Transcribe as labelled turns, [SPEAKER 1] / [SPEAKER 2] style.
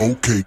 [SPEAKER 1] okay.